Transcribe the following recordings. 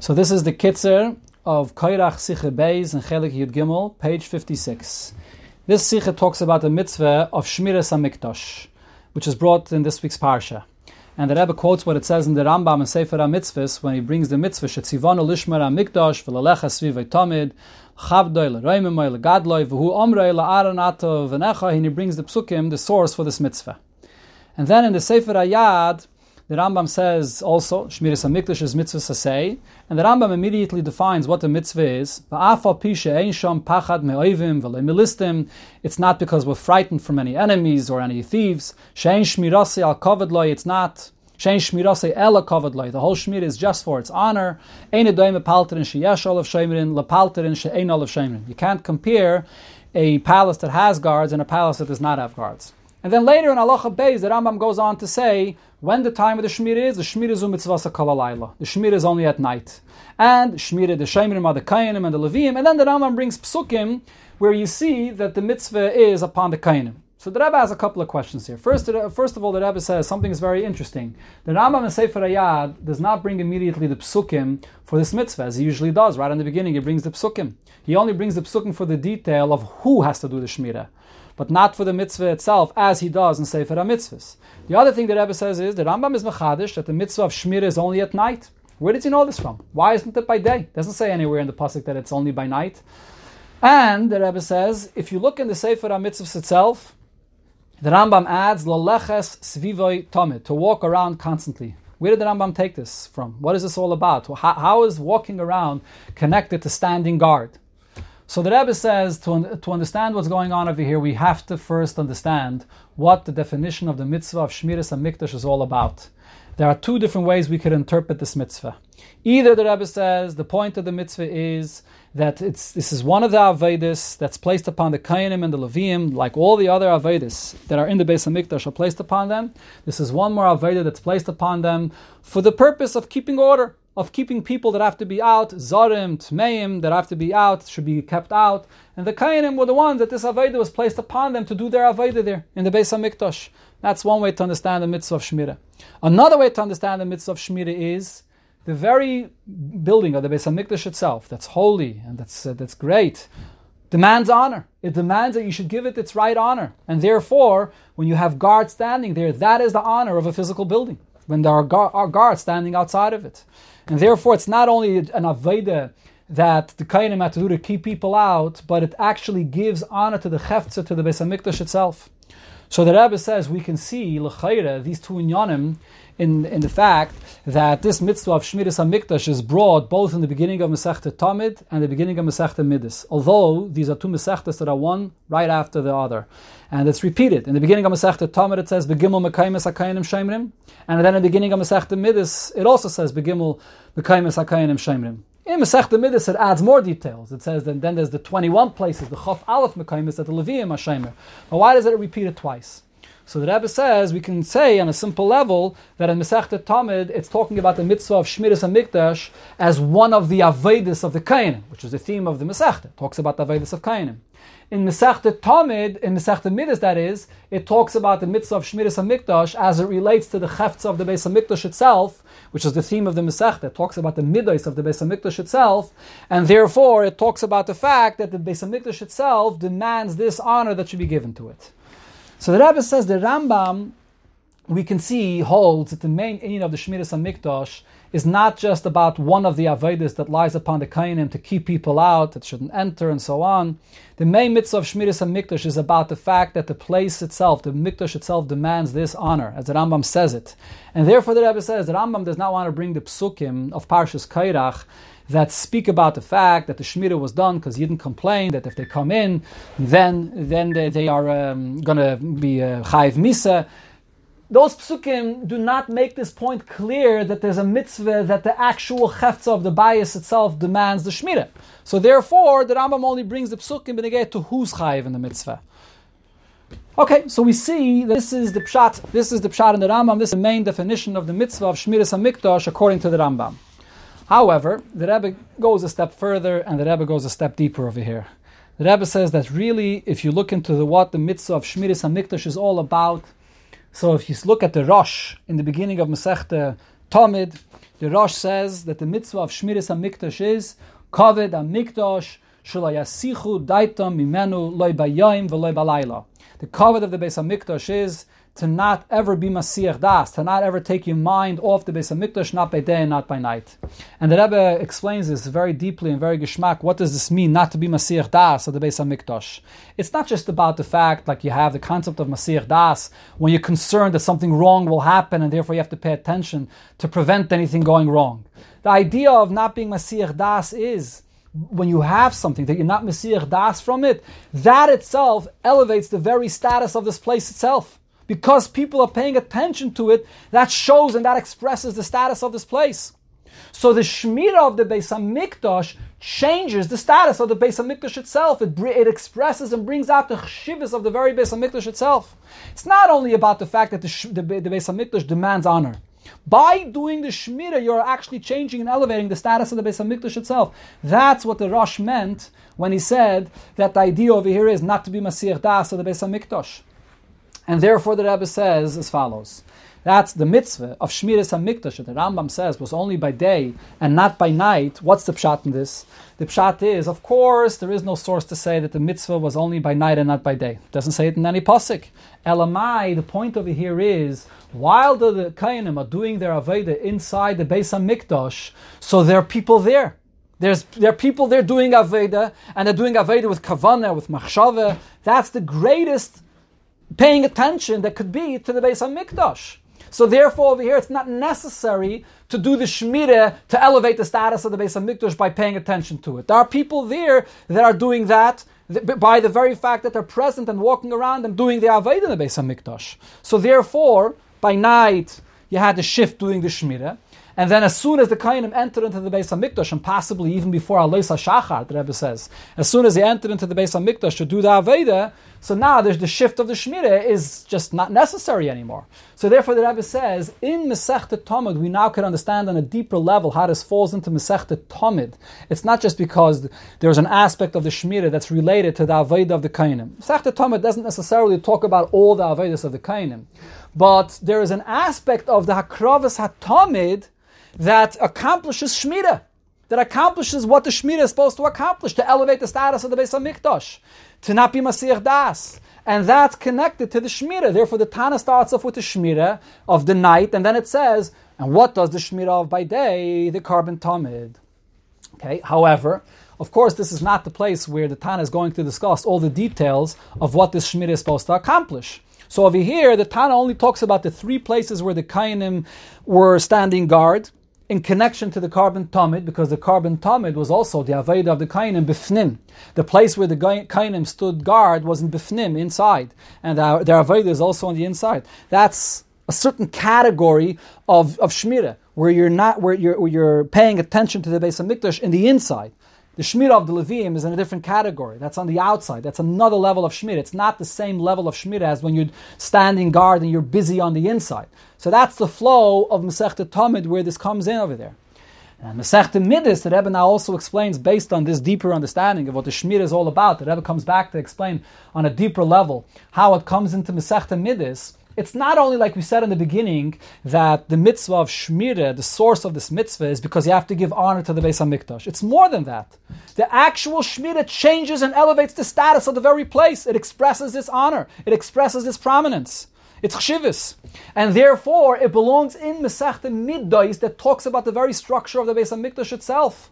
So this is the Kitzer of Kairach Siche Beis and Chelik Yud Gimel, page 56. This Siche talks about the mitzvah of Shmiras HaMikdash, which is brought in this week's Parsha. And the Rebbe quotes what it says in the Rambam and Sefer HaMitzvahs when he brings the mitzvah, Shetzivanu Lishmar HaMikdash, V'lalecha Svivay Tamid, Chavdoi L'Reimimoi L'Gadloi, V'hu Omrei L'Aranato V'necha, and he brings the psukim, the source for this mitzvah. And then in the Sefer HaYad, the Rambam says also, Shmiras HaMikdash is mitzvah sasei, and the Rambam immediately defines what the mitzvah is. It's not because we're frightened from any enemies or any thieves. It's not the whole shmir is just for its honor. You can't compare a palace that has guards and a palace that does not have guards. And then later in Allah Beis, the Rambam goes on to say when the time of the Shmir is, the Shmir is umitzvasa kalalayla. The is only at night. And Shmir, the Shemirim are the Kainim and the Levim. And then the Rambam brings Psukim, where you see that the mitzvah is upon the Kainim. So the Rebbe has a couple of questions here. First, uh, first of all, the Rebbe says something is very interesting. The Rambam in Sefer HaYad does not bring immediately the psukim for this mitzvah, as he usually does. Right in the beginning, he brings the psukim. He only brings the psukim for the detail of who has to do the shmirah but not for the mitzvah itself, as he does in Sefer HaMitzvahs. The other thing that Rebbe says is that Rambam is machadish that the mitzvah of Shmir is only at night. Where did he know this from? Why isn't it by day? It doesn't say anywhere in the pasuk that it's only by night. And the Rebbe says, if you look in the Sefer HaMitzvahs itself, the Rambam adds laleches svivoy tamid to walk around constantly. Where did the Rambam take this from? What is this all about? how is walking around connected to standing guard? So the Rebbe says to, to understand what's going on over here, we have to first understand what the definition of the mitzvah of Shmiras HaMikdash is all about. There are two different ways we could interpret this mitzvah. Either the Rebbe says the point of the mitzvah is that it's this is one of the Avedis that's placed upon the Kainim and the Levium, like all the other Avedis that are in the Beis Hamikdash are placed upon them. This is one more Aveda that's placed upon them for the purpose of keeping order of keeping people that have to be out, Zarim, Tmeim, that have to be out, should be kept out. And the Kainim were the ones that this Aveda was placed upon them to do their Aveda there in the Beis HaMikdash. That's one way to understand the mitzvah of Shmira. Another way to understand the mitzvah of Shmira is the very building of the Beis HaMikdash itself, that's holy and that's, uh, that's great, demands honor. It demands that you should give it its right honor. And therefore, when you have guards standing there, that is the honor of a physical building, when there are, are guards standing outside of it. And therefore, it's not only an Aveda that the Kainim had to do to keep people out, but it actually gives honor to the Cheftza, to the Beis HaMikdash itself. So the Rebbe says we can see l'chayre these two inyanim in, in the fact that this mitzvah of Shmiras HaMikdash is brought both in the beginning of Masechta Tamid and the beginning of Masechta Midas. Although these are two Masechtas that are one right after the other. And it's repeated. In the beginning of Masechta Tamid it says Begimel Mekaimis HaKayinim Shemrim. And then in the beginning of Masechta Midas it also says Begimel Mekaimis HaKayinim Shemrim. In Masechta Midas, it adds more details. It says that then there's the 21 places, the Chof Aleph Mekaimis, that the Levium Hashemer. But why does it repeat it twice? So the Rebbe says we can say on a simple level that in Masechta Tamid it's talking about the mitzvah of Shmiras Hamikdash as one of the Avedis of the Kainim, which is the theme of the Masechta. Talks about the Avedis of Kainim. In Masechta Tamid, in Masechta Midas, that is, it talks about the mitzvah of Shmiras Hamikdash as it relates to the Cheftza of the Beis Hamikdash itself, which is the theme of the Masechta. It talks about the midos of the Beis Hamikdash itself, and therefore it talks about the fact that the Beis Hamikdash itself demands this honor that should be given to it. So the Rebbe says the Rambam, we can see, holds that the main aim of the Shmiras Hamikdash is not just about one of the Avedis that lies upon the Kainim to keep people out, that shouldn't enter, and so on. The main mitzvah of Shmiras HaMikdash is about the fact that the place itself, the Mikdash itself, demands this honor, as the Rambam says it. And therefore the Rebbe says the Rambam does not want to bring the psukim of Parshas Kairach that speak about the fact that the Shmira was done because he didn't complain that if they come in, then then they, they are um, going to be uh, Chayiv Misa those psukim do not make this point clear that there's a mitzvah that the actual cheftza of the bias itself demands the shmira. So therefore, the Rambam only brings the psukim benegay to who's chayiv in the mitzvah. Okay, so we see that this is the pshat. This is the pshat in the Rambam. This is the main definition of the mitzvah of shmiras hamikdash according to the Rambam. However, the Rebbe goes a step further, and the Rebbe goes a step deeper over here. The Rebbe says that really, if you look into the, what the mitzvah of shmiras hamikdash is all about, so if you look at the Rosh in the beginning of Masechta Tamid, the Rosh says that the mitzvah of Shmiras HaMikdash is Kaved HaMikdash Shalayasichu Daitam Mimenu Loi Bayayim V'Loi Balayla. The kavod of the Beis HaMikdash is to not ever be Masiach Das, to not ever take your mind off the Beis HaMikdash, not by day and not by night. And the Rebbe explains this very deeply and very geschmack. What does this mean, not to be Masiach Das of the Beis HaMikdash? It's not just about the fact, like you have the concept of Masiach Das, when you're concerned that something wrong will happen and therefore you have to pay attention to prevent anything going wrong. The idea of not being Masiach Das is when you have something that you're not Masiach Das from it, that itself elevates the very status of this place itself. Because people are paying attention to it, that shows and that expresses the status of this place. So the Shmira of the Beis HaMikdash changes the status of the Beis HaMikdash itself. It, it expresses and brings out the chshivas of the very Beis HaMikdash itself. It's not only about the fact that the, the, the Beis HaMikdash demands honor. By doing the Shmira, you're actually changing and elevating the status of the Beis HaMikdash itself. That's what the Rosh meant when he said that the idea over here is not to be Masir Das of the Beis HaMikdash. And therefore the Rebbe says as follows. That's the mitzvah of Shmiras HaMikdash that the Rambam says was only by day and not by night. What's the pshat in this? The pshat is, of course, there is no source to say that the mitzvah was only by night and not by day. It doesn't say it in any pasuk. Elamai, the point over here is, while the, the Kainim are doing their Aveda inside the Beis HaMikdash, so there are people there. There's, there are people there doing Aveda, and they're doing Aveda with Kavana, with Machshava. That's the greatest paying attention that could be to the base of HaMikdash. So therefore, over here, it's not necessary to do the Shemirah to elevate the status of the base of HaMikdash by paying attention to it. There are people there that are doing that by the very fact that they're present and walking around and doing the Avodah in the Beis HaMikdash. So therefore, by night, you had to shift doing the Shemirah. And then as soon as the Kainim entered into the Beis HaMikdash, and possibly even before Alois HaShachar, the Rebbe says, as soon as they entered into the Beis HaMikdash to do the Aveda, so now there's the shift of the Shmira is just not necessary anymore. So therefore the Rebbe says, in Masechta Tamid, we now can understand on a deeper level how this falls into Masechta Tamid. It's not just because there's an aspect of the Shmira that's related to the Aveda of the Kainim. Masechta Tamid doesn't necessarily talk about all the Avedas of the Kainim, but there is an aspect of the Hakravas HaTamid that accomplishes Shmira that accomplishes what the Shmira is supposed to accomplish, to elevate the status of the Beis HaMikdash, to not be Masir Das. And that's connected to the Shmira. Therefore, the Tana starts off with the Shmira of the night, and then it says, and what does the Shmira of by day? The Korban Tamid. Okay, however, of course, this is not the place where the Tana is going to discuss all the details of what this Shmira is supposed to accomplish. So over here, the Tana only talks about the three places where the Kainim were standing guard, in connection to the Korban Tamid, because the Korban Tamid was also the Aveda of the Kainim Bifnim. The place where the Kainim stood guard was in Bifnim, inside, and their, Aveda is also on the inside. That's a certain category of, of Shmira, where you're not where you're, where you're paying attention to the base of Hamikdash in the inside. The Shmira of the Levim is in a different category. That's on the outside. That's another level of Shmira. It's not the same level of Shmira as when you're standing guard and you're busy on the inside. So that's the flow of Masechta Tamid where this comes in over there. And Masechta Midas, the Rebbe now also explains based on this deeper understanding of what the Shmir is all about. The Rebbe comes back to explain on a deeper level how it comes into Masechta Midas. It's not only like we said in the beginning that the mitzvah of Shmira, the source of this mitzvah, is because you have to give honor to the Beis Hamikdash. It's more than that. The actual Shmira changes and elevates the status of the very place. It expresses this honor. It expresses this prominence. It's chshivas. And therefore, it belongs in Masechta Middais that talks about the very structure of the Beis HaMikdash itself.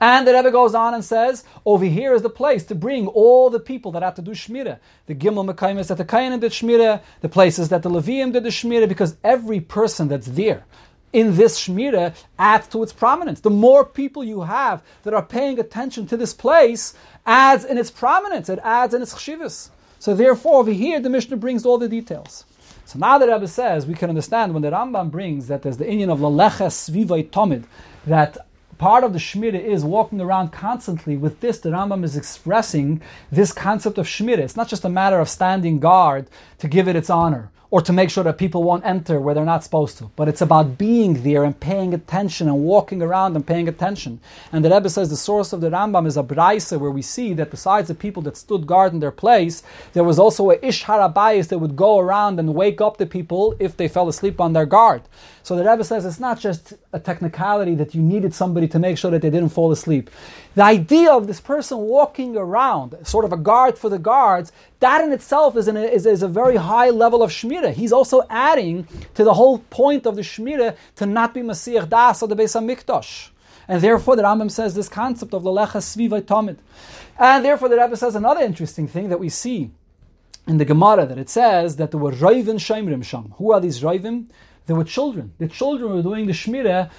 And the Rebbe goes on and says, over here is the place to bring all the people that have to do Shmira. The Gimel Mekaimis that the Kayanim did Shmira, the places that the Levium did the Shmira, because every person that's there in this Shmira adds to its prominence. The more people you have that are paying attention to this place adds in its prominence, it adds in its chshivas. So therefore, over here, the Mishnah brings all the details. So now the Rebbe says we can understand when the Rambam brings that there's the inyan of laleches svivay tomid, that part of the Shmira is walking around constantly. With this, the Rambam is expressing this concept of Shmira. It's not just a matter of standing guard to give it its honor, or to make sure that people won't enter where they're not supposed to. But it's about being there and paying attention and walking around and paying attention. And the Rebbe says the source of the Rambam is a Braisa where we see that besides the people that stood guard in their place, there was also a Ish Harabayis that would go around and wake up the people if they fell asleep on their guard. So the Rebbe says it's not just a technicality that you needed somebody to make sure that they didn't fall asleep. The idea of this person walking around, sort of a guard for the guards, that in itself is, an, is, is a very high level of Shmira. He's also adding to the whole point of the Shmira to not be Masiach Das or the Beis HaMikdash. And therefore, the Rambam says this concept of Lelecha Sviva Tomid. And therefore, the Rebbe says another interesting thing that we see in the Gemara that it says that there were Raivin Shemrim Sham. Who are these Raivim? There were children. The children were doing the Shmira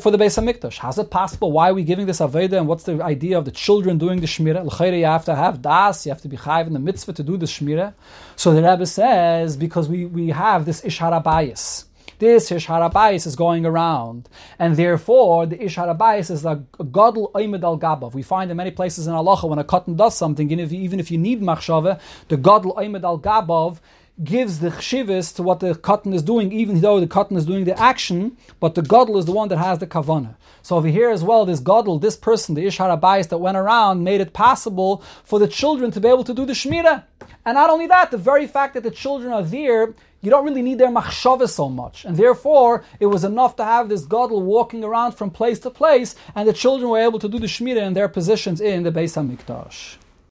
for the Beis Hamikdash. How's it possible? Why are we giving this Aveda? And what's the idea of the children doing the Shmira? L'chayre, you have to have das, you have to be chayiv in the mitzvah to do the Shmira. So the Rebbe says, because we, we have this Isharabayas. This Isharabayas is going around. And therefore, the Isharabayas is a Godel Oimid al Gabav. We find in many places in Allah when a katan does something, even if you need machshava, the Godel Oimid al Gabav gives the chshivas to what the katan is doing, even though the katan is doing the action, but the godel is the one that has the kavana. So over here as well, this godel, this person, the ishar abayis that went around, made it possible for the children to be able to do the shmira. And not only that, the very fact that the children are there, you don't really need their machshava so much. And therefore, it was enough to have this godel walking around from place to place, and the children were able to do the shmira in their positions in the Beis HaMikdash.